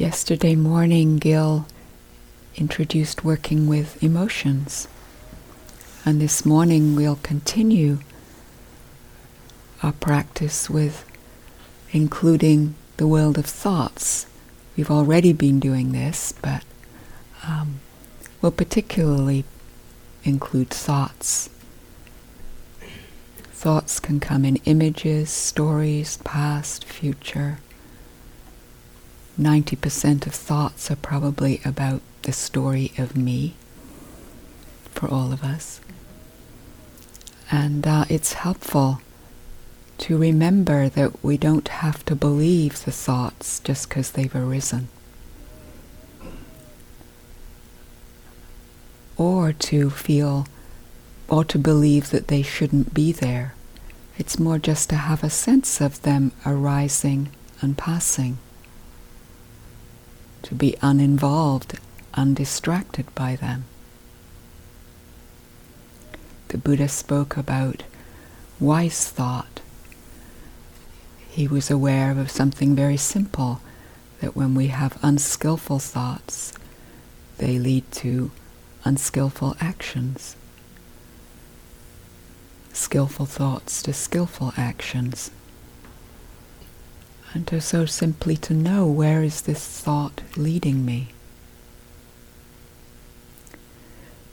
Yesterday morning, Gil introduced working with emotions. And this morning, we'll continue our practice with including the world of thoughts. We've already been doing this, but um, we'll particularly include thoughts. Thoughts can come in images, stories, past, future. 90% of thoughts are probably about the story of me for all of us. And uh, it's helpful to remember that we don't have to believe the thoughts just because they've arisen. Or to feel, or to believe that they shouldn't be there. It's more just to have a sense of them arising and passing to be uninvolved, undistracted by them. The Buddha spoke about wise thought. He was aware of something very simple that when we have unskillful thoughts, they lead to unskillful actions. Skillful thoughts to skillful actions and to so simply to know where is this thought leading me.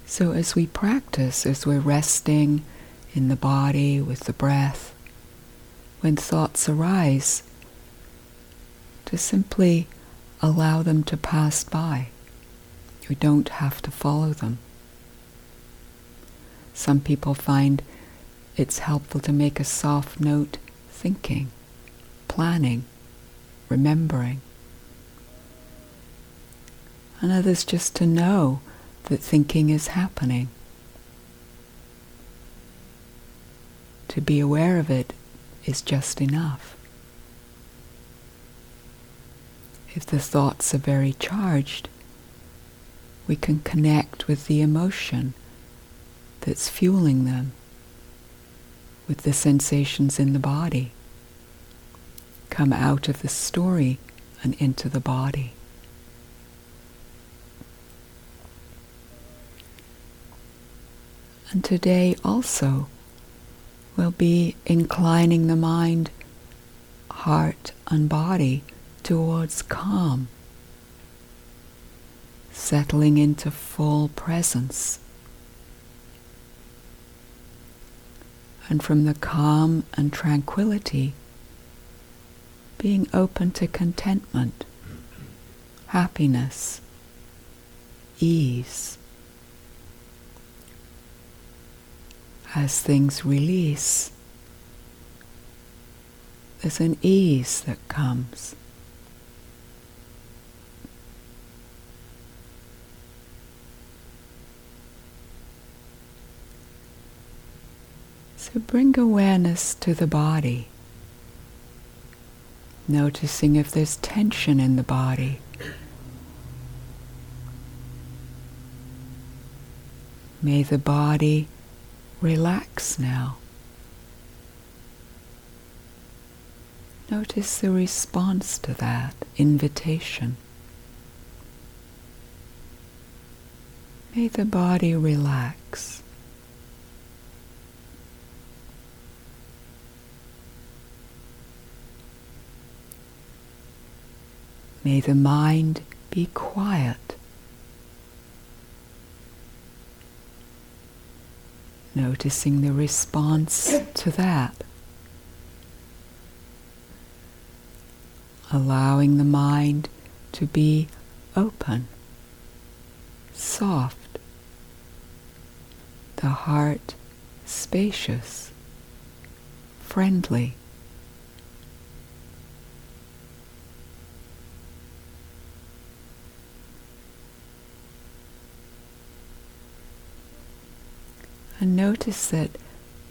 So as we practice, as we're resting in the body with the breath, when thoughts arise, to simply allow them to pass by. We don't have to follow them. Some people find it's helpful to make a soft note thinking planning, remembering. And others just to know that thinking is happening. To be aware of it is just enough. If the thoughts are very charged, we can connect with the emotion that's fueling them, with the sensations in the body come out of the story and into the body. And today also we'll be inclining the mind, heart, and body towards calm, settling into full presence. And from the calm and tranquility, being open to contentment, happiness, ease. As things release, there's an ease that comes. So bring awareness to the body noticing if there's tension in the body. May the body relax now. Notice the response to that invitation. May the body relax. May the mind be quiet. Noticing the response to that. Allowing the mind to be open, soft, the heart spacious, friendly. And notice that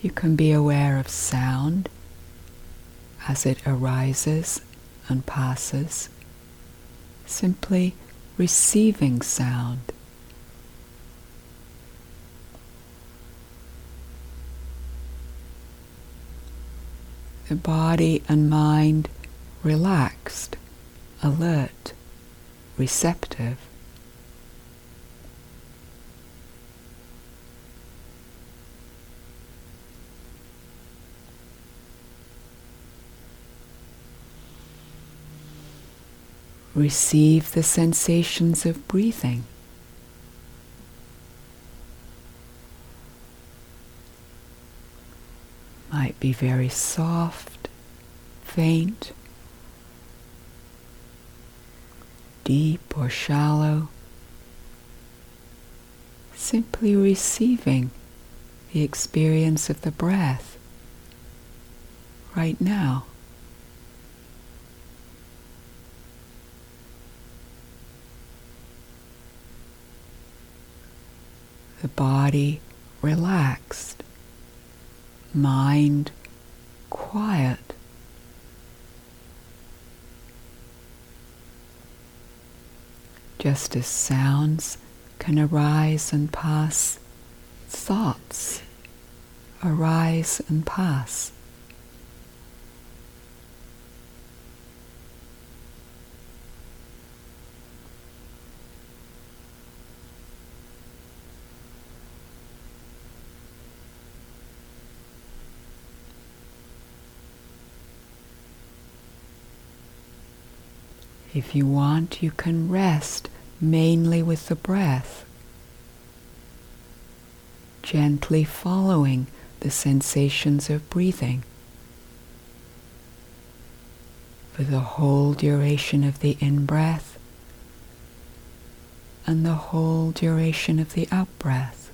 you can be aware of sound as it arises and passes, simply receiving sound. The body and mind relaxed, alert, receptive. Receive the sensations of breathing. Might be very soft, faint, deep or shallow. Simply receiving the experience of the breath right now. The body relaxed, mind quiet. Just as sounds can arise and pass, thoughts arise and pass. If you want, you can rest mainly with the breath, gently following the sensations of breathing for the whole duration of the in breath and the whole duration of the out breath.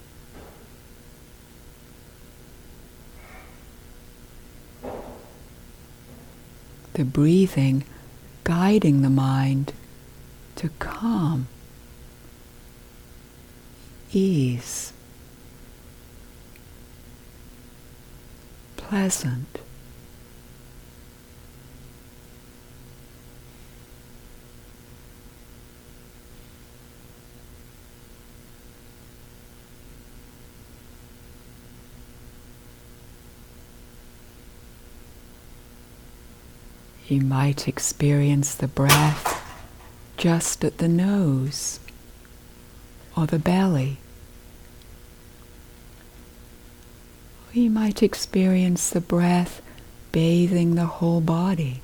The breathing guiding the mind to calm, ease, pleasant. You might experience the breath just at the nose or the belly. Or you might experience the breath bathing the whole body.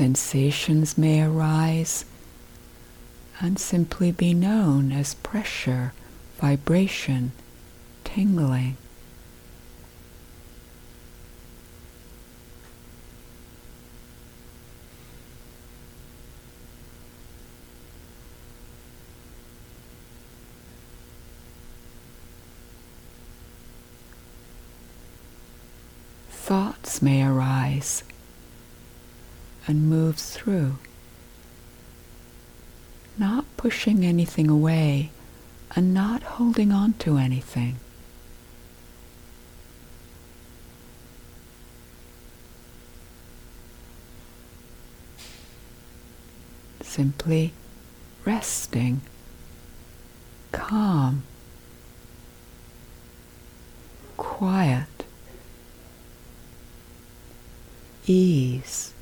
Sensations may arise and simply be known as pressure, vibration, tingling. Thoughts may arise and moves through, not pushing anything away and not holding on to anything. Simply resting, calm, quiet, ease.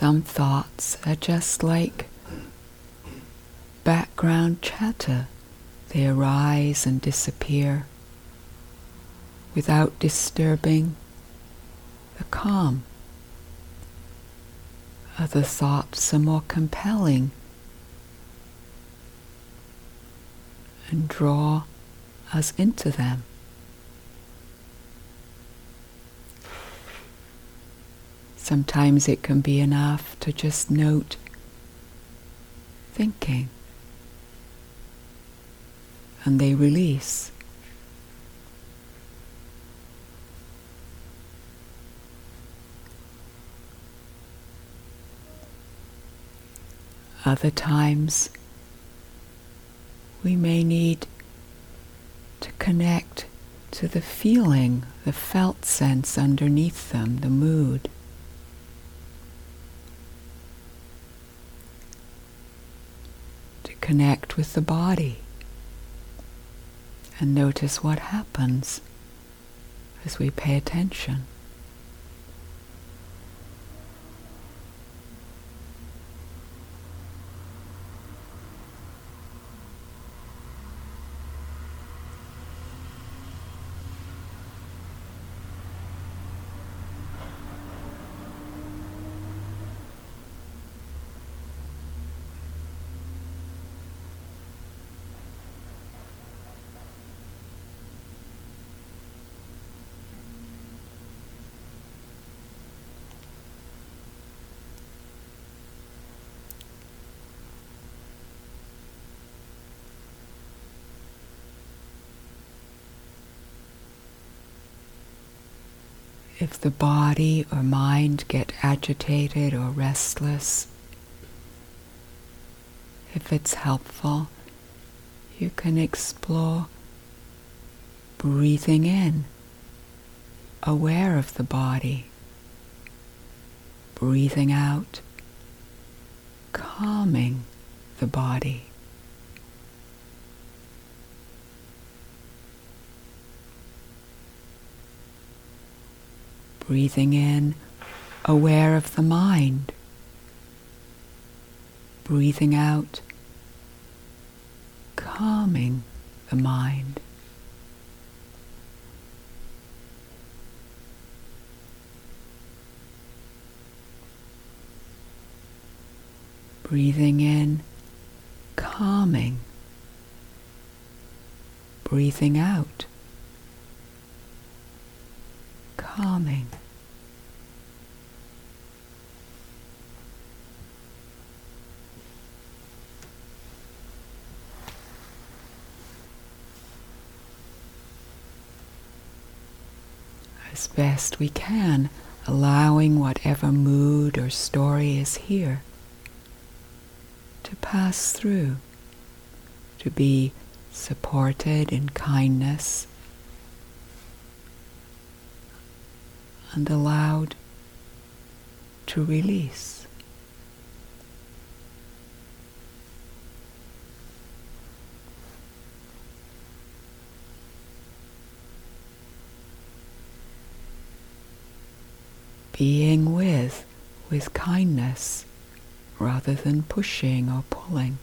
Some thoughts are just like background chatter. They arise and disappear without disturbing the calm. Other thoughts are more compelling and draw us into them. Sometimes it can be enough to just note thinking and they release. Other times we may need to connect to the feeling, the felt sense underneath them, the mood. Connect with the body and notice what happens as we pay attention. The body or mind get agitated or restless, if it's helpful, you can explore breathing in, aware of the body, breathing out, calming the body. Breathing in, aware of the mind. Breathing out, calming the mind. Breathing in, calming. Breathing out, calming. As best we can, allowing whatever mood or story is here to pass through, to be supported in kindness and allowed to release. Being with, with kindness rather than pushing or pulling.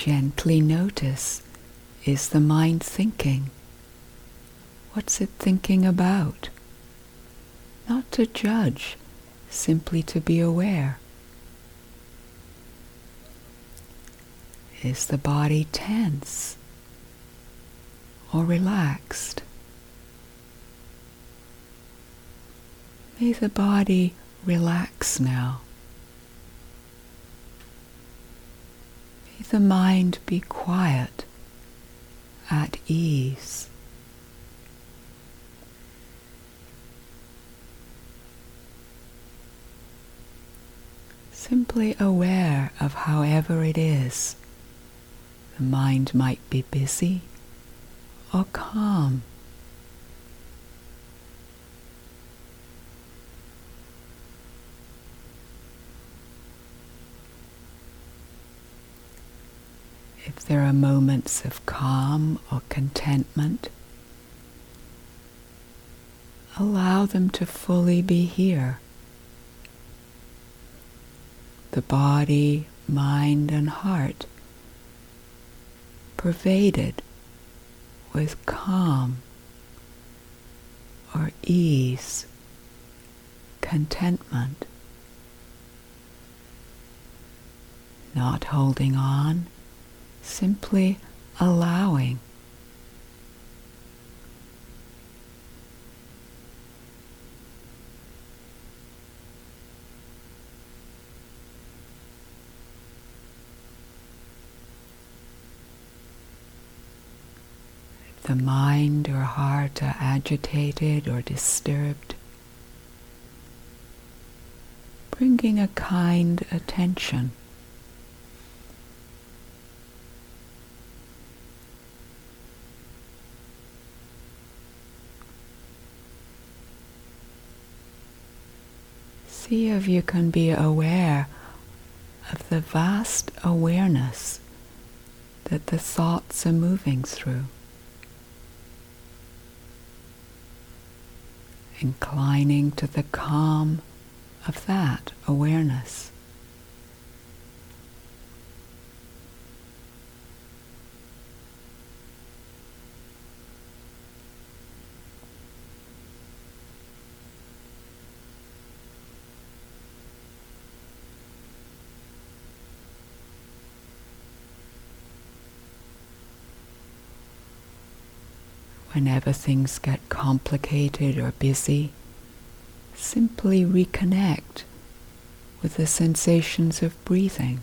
Gently notice is the mind thinking? What's it thinking about? Not to judge, simply to be aware. Is the body tense or relaxed? May the body relax now. The mind be quiet, at ease. Simply aware of however it is. The mind might be busy or calm. If there are moments of calm or contentment, allow them to fully be here. The body, mind, and heart pervaded with calm or ease, contentment, not holding on simply allowing. If the mind or heart are agitated or disturbed, bringing a kind attention See if you can be aware of the vast awareness that the thoughts are moving through. Inclining to the calm of that awareness. Whenever things get complicated or busy, simply reconnect with the sensations of breathing.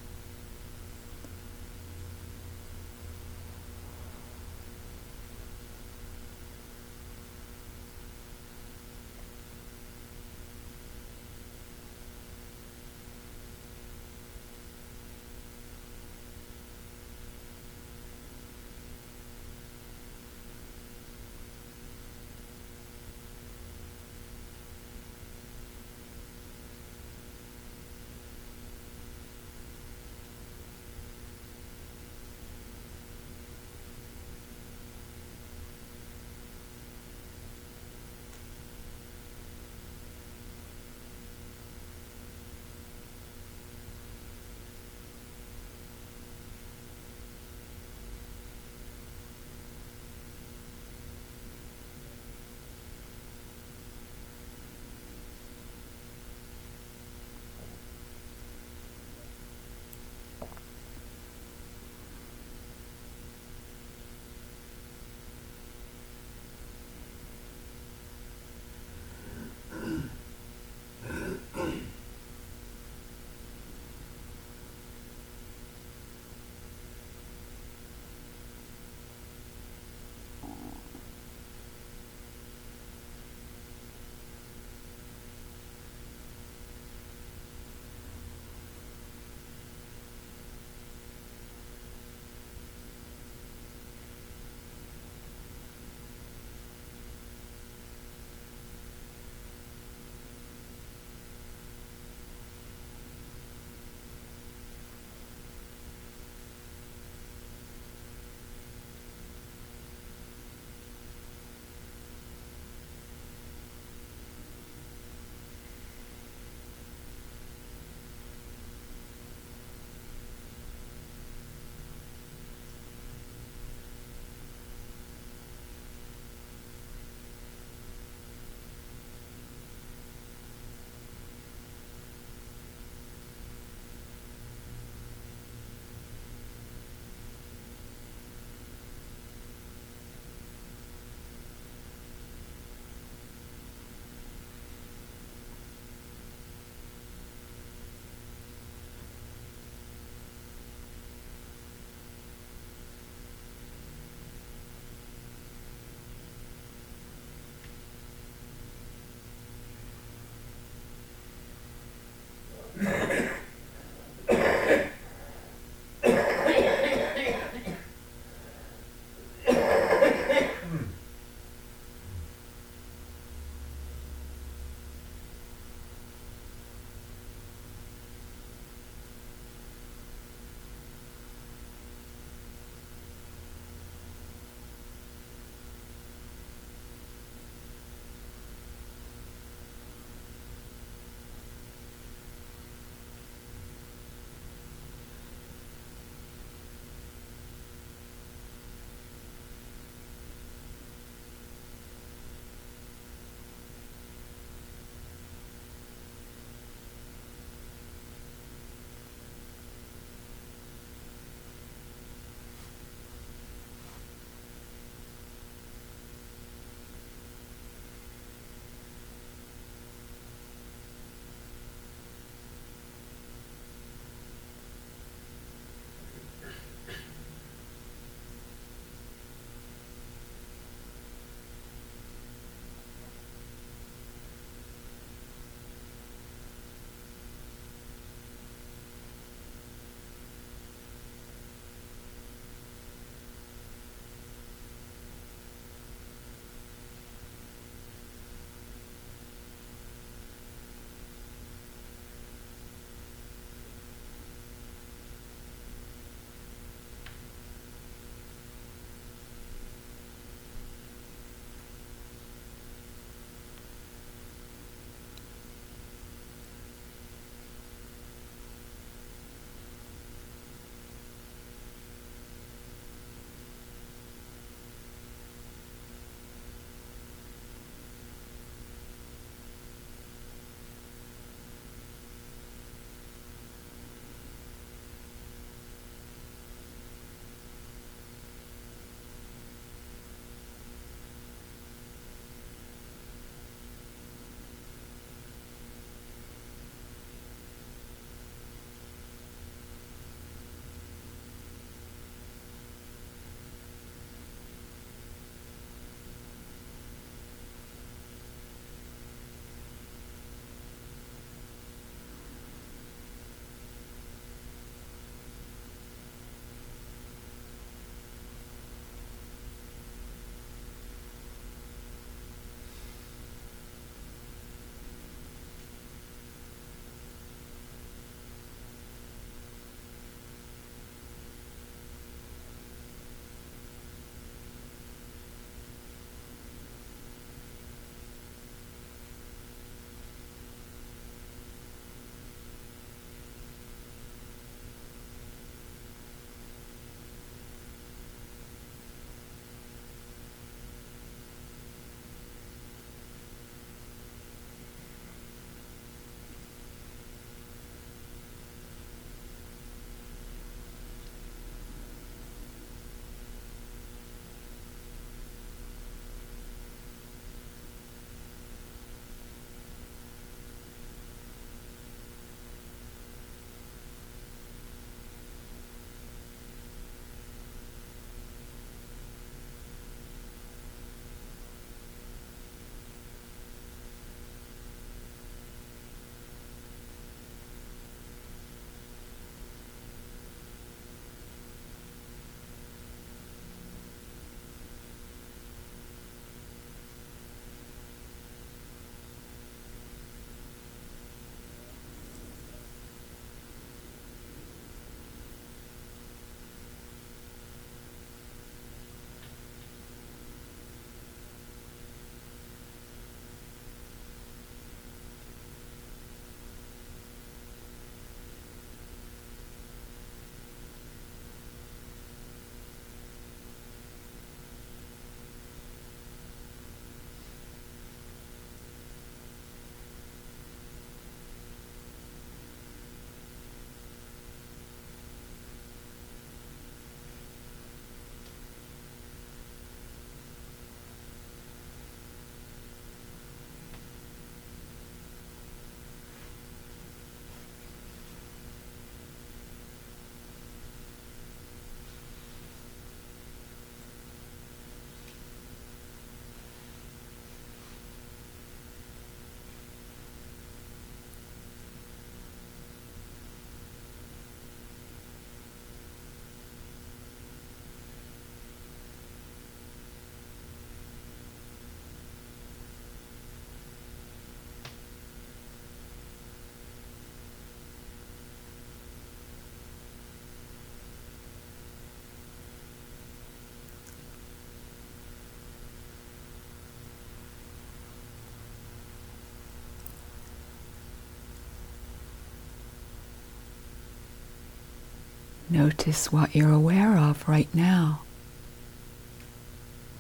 Notice what you're aware of right now.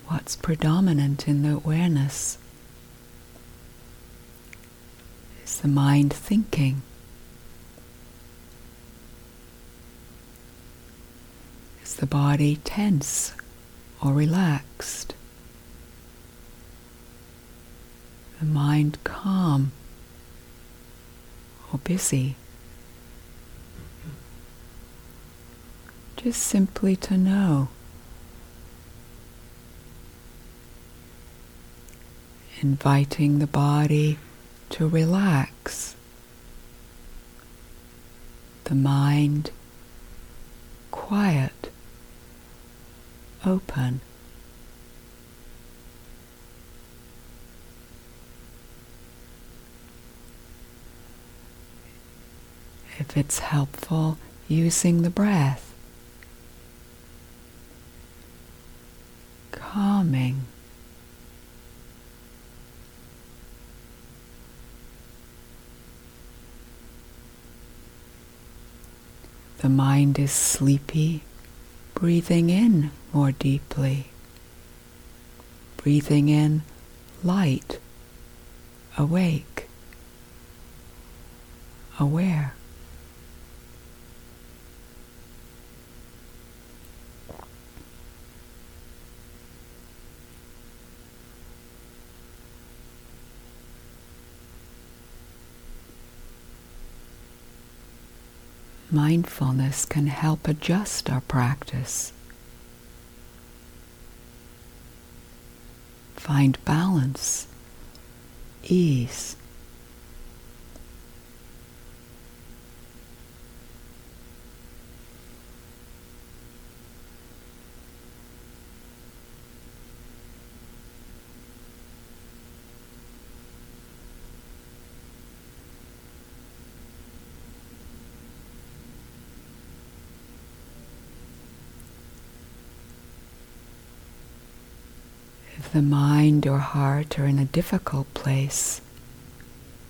What's predominant in the awareness? Is the mind thinking? Is the body tense or relaxed? The mind calm or busy? Just simply to know. Inviting the body to relax, the mind quiet, open. If it's helpful, using the breath, calming. The mind is sleepy, breathing in more deeply. Breathing in light, awake, aware. Mindfulness can help adjust our practice. Find balance, ease. If the mind or heart are in a difficult place,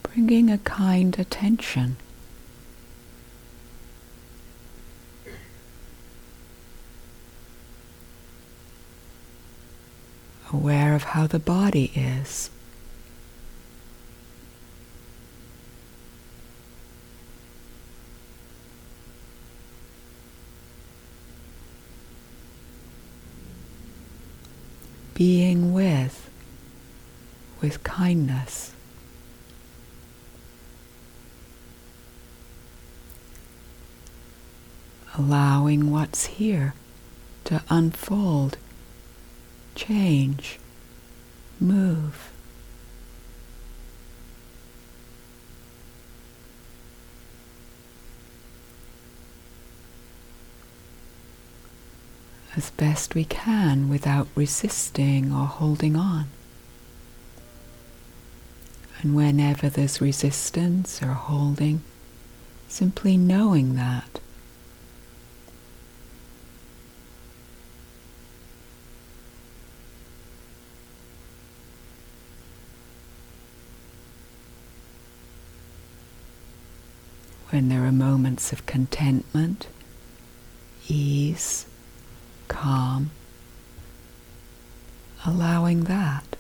bringing a kind attention. Aware of how the body is. Being with, with kindness. Allowing what's here to unfold, change, move. As best we can without resisting or holding on. And whenever there's resistance or holding, simply knowing that. When there are moments of contentment, ease, calm, allowing that.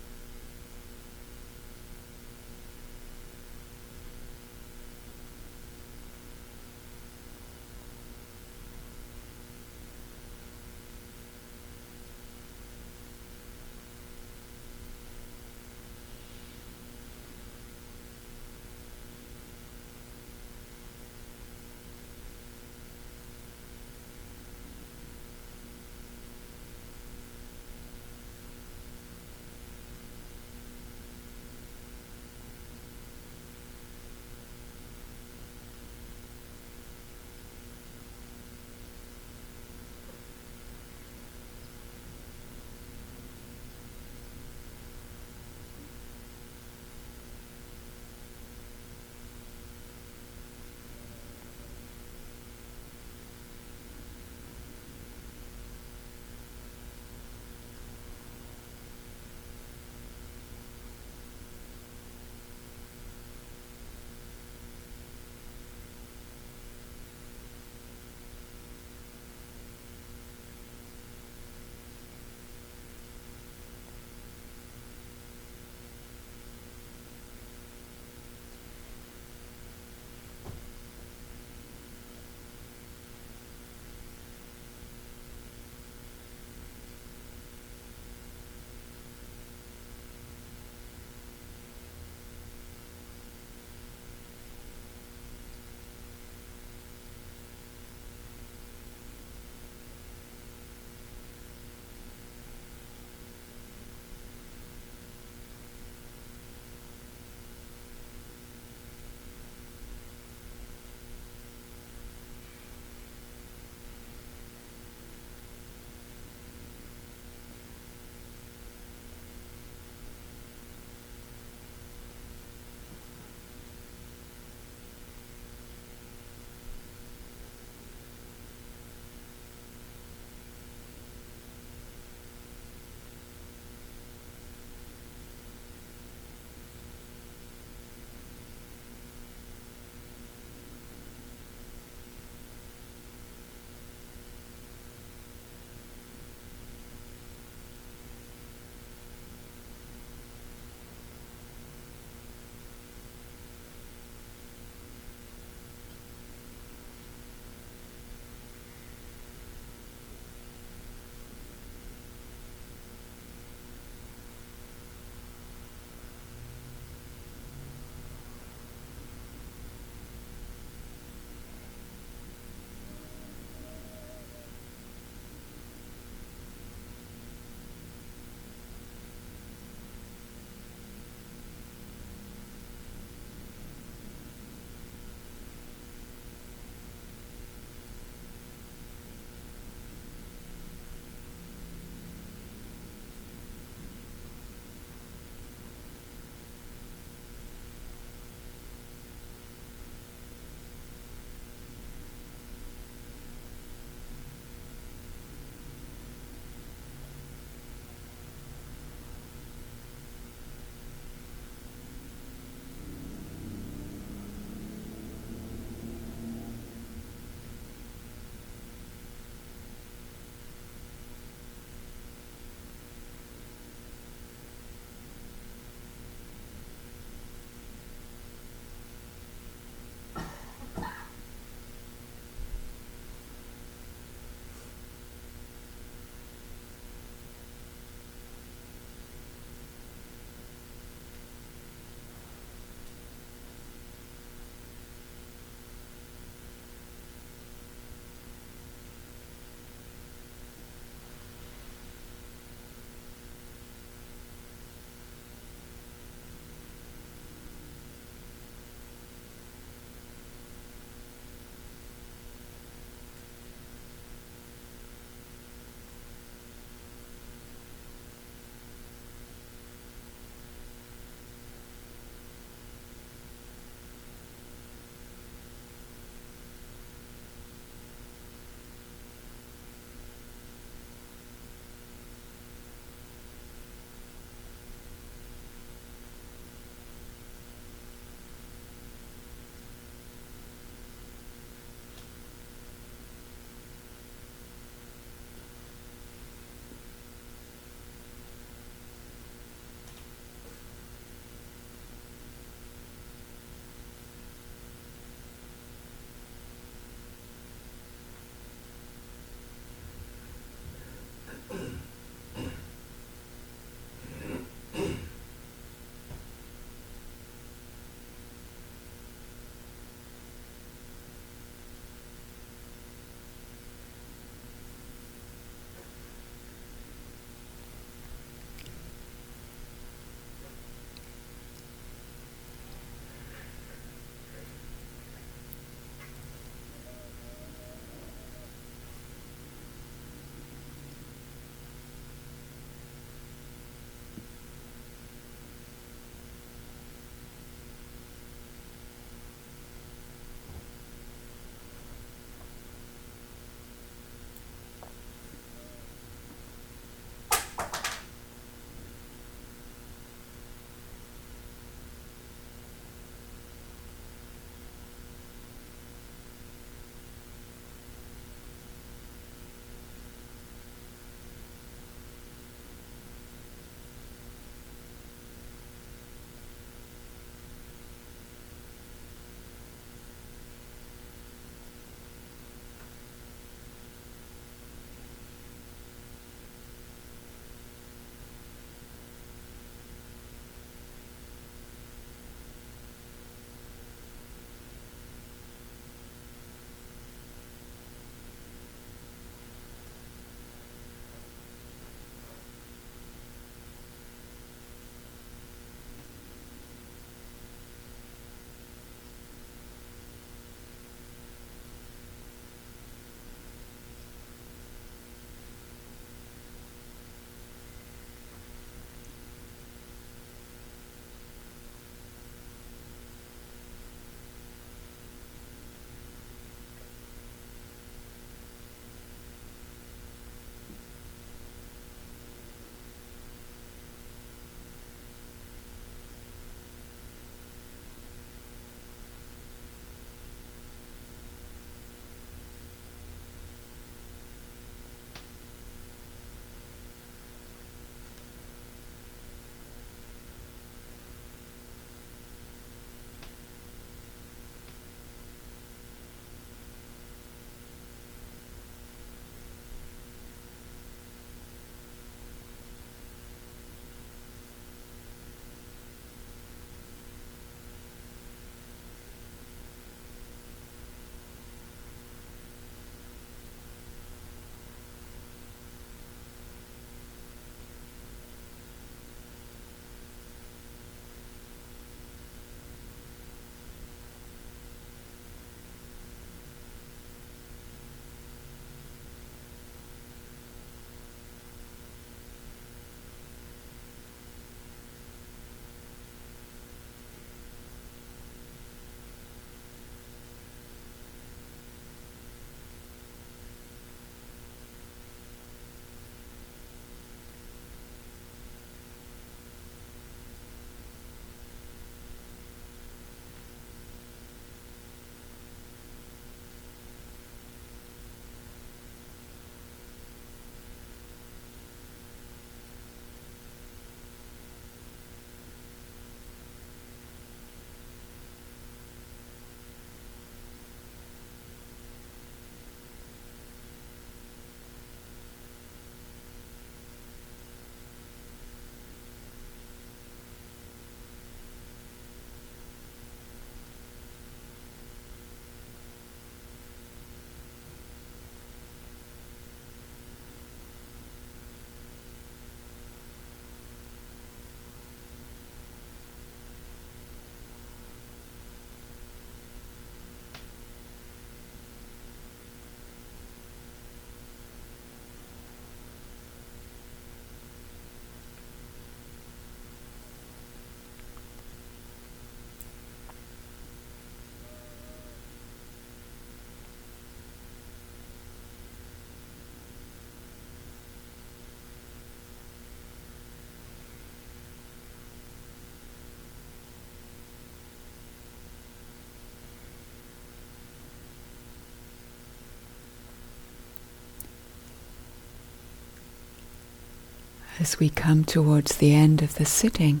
As we come towards the end of the sitting,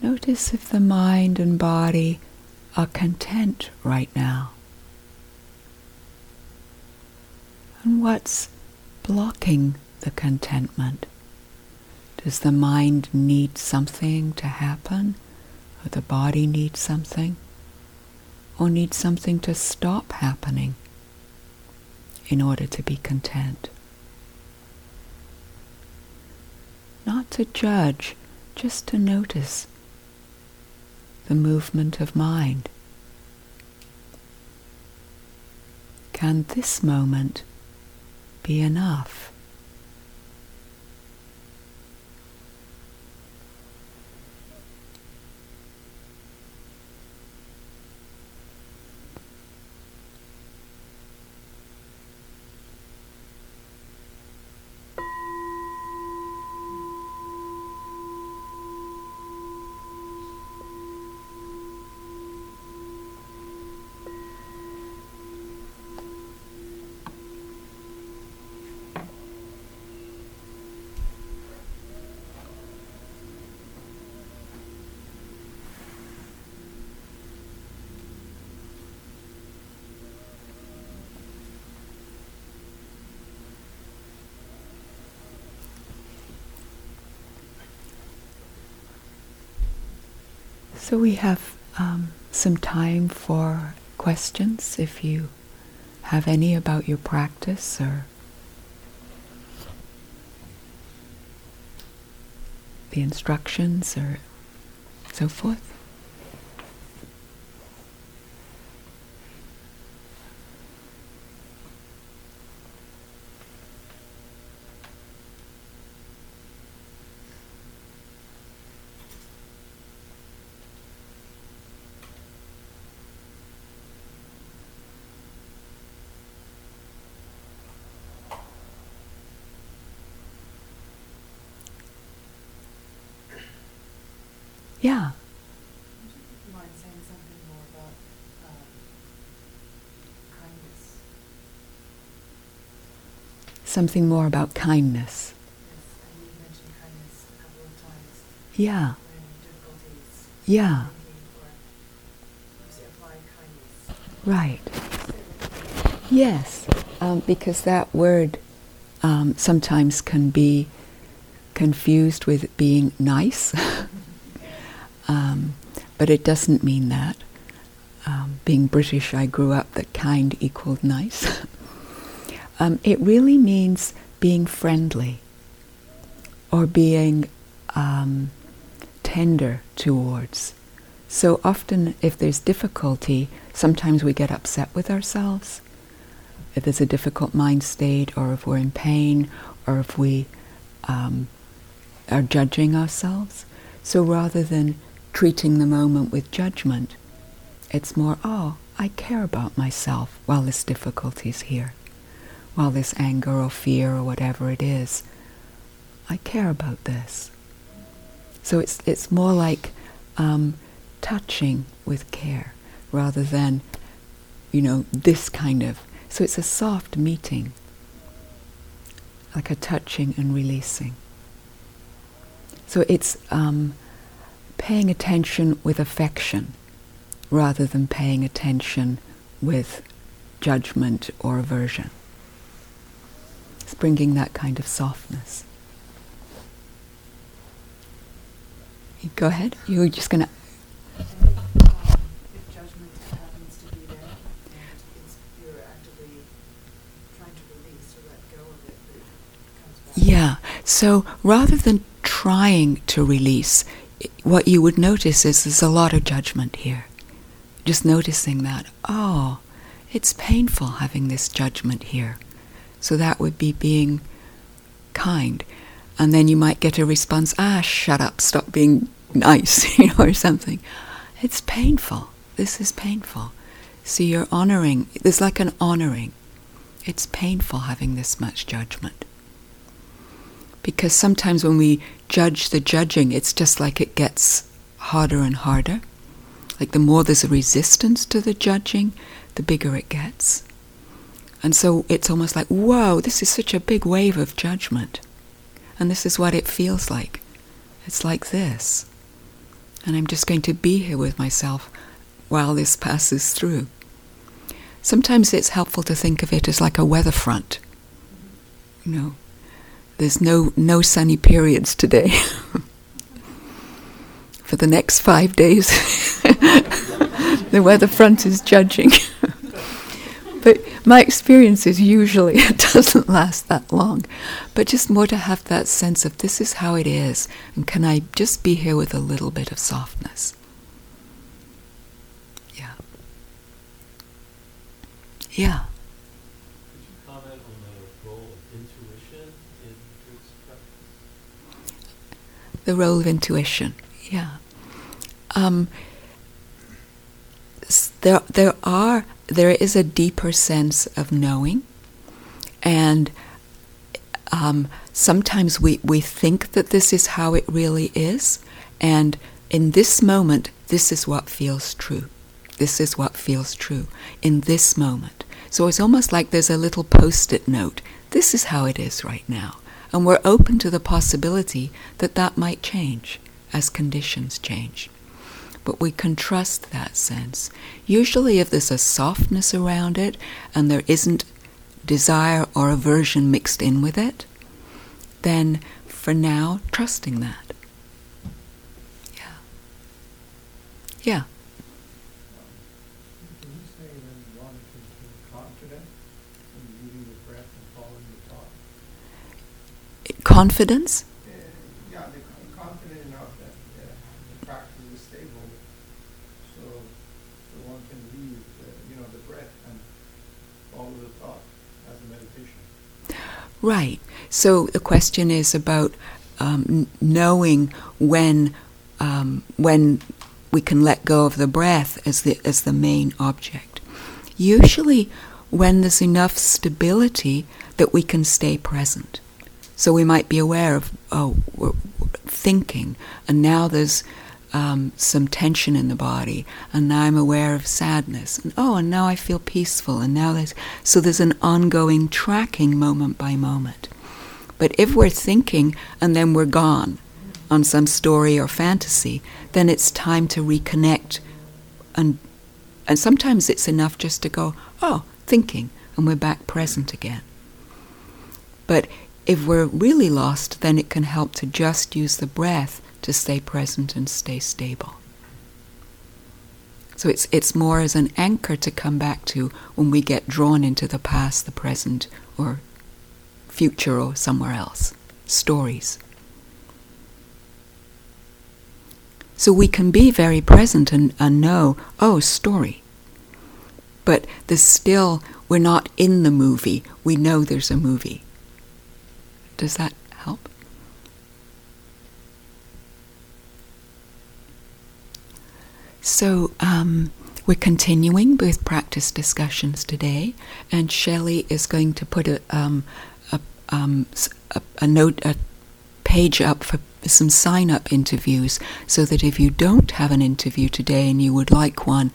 notice if the mind and body are content right now. And what's blocking the contentment? Does the mind need something to happen? Or the body need something? Or need something to stop happening in order to be content? Not to judge, just to notice the movement of mind. Can this moment be enough? So we have um, some time for questions if you have any about your practice or the instructions or so forth. Yeah. Something more about kindness? Something more about kindness. Kindness Yeah. Yeah. Right. Yes, um, because that word um, sometimes can be confused with being nice, but it doesn't mean that. Um, being British, I grew up that kind equaled nice. um, it really means being friendly or being um, tender towards. So often, if there's difficulty, sometimes we get upset with ourselves. If there's a difficult mind state, or if we're in pain, or if we um, are judging ourselves. So rather than treating the moment with judgment, it's more, oh, I care about myself while this difficulty is here, while this anger or fear or whatever it is. I care about this. So it's it's more like um, touching with care rather than, you know, this kind of. So it's a soft meeting, like a touching and releasing. So it's um, paying attention with affection rather than paying attention with judgment or aversion. It's bringing that kind of softness. Go ahead. You were just going to. And if, if judgment happens to be there and it's, you're actively trying to release or let go of it, but it comes back. Yeah. So rather than trying to release, what you would notice is there's a lot of judgment here. Just noticing that, oh, it's painful having this judgment here. So that would be being kind. And then you might get a response, ah, shut up, stop being nice, you know, or something. It's painful. This is painful. So you're honoring, there's like an honoring. It's painful having this much judgment. Because sometimes when we judge the judging, it's just like it gets harder and harder. Like the more there's a resistance to the judging, the bigger it gets. And so it's almost like, whoa, this is such a big wave of judgment. and this is what it feels like. It's like this. And I'm just going to be here with myself while this passes through. Sometimes it's helpful to think of it as like a weather front. You know, there's no, no sunny periods today. For the next five days, the weather front is judging. but my experience is usually it doesn't last that long. But just more to have that sense of this is how it is, and can I just be here with a little bit of softness? Yeah. Yeah. Could you comment on the role of intuition in Druk's practice? The role of intuition. Yeah. Um, there, there are, there is a deeper sense of knowing, and um, sometimes we, we think that this is how it really is, and in this moment, this is what feels true. This is what feels true in this moment. So it's almost like there's a little post it note. This is how it is right now. And we're open to the possibility that that might change as conditions change. But we can trust that sense. Usually, if there's a softness around it and there isn't desire or aversion mixed in with it, then for now, trusting that. Yeah. Yeah. Can you say when one can feel confident in leading the breath and following the thought? Confidence? Yeah, they're confident enough that the practice is stable, so, so one can lead, the, you know, the breath and follow the thought as a meditation. Right. So the question is about um, n- knowing when um, when we can let go of the breath as the as the main object. Usually, when there's enough stability that we can stay present. So we might be aware of oh we're, thinking, and now there's um, some tension in the body, and now I'm aware of sadness, and oh, and now I feel peaceful, and now there's so there's an ongoing tracking moment by moment. But if we're thinking and then we're gone on some story or fantasy, then it's time to reconnect, and and sometimes it's enough just to go, oh, thinking, and we're back present again. But if we're really lost, then it can help to just use the breath to stay present and stay stable. So it's it's more as an anchor to come back to when we get drawn into the past, the present, or future, or somewhere else. Stories. So we can be very present and, and know, oh, story. But there's still, we're not in the movie. We know there's a movie. Does that help? So um, we're continuing with practice discussions today, and Shelley is going to put a, um, a, um, a, a note, a page up for some sign up interviews so that if you don't have an interview today and you would like one,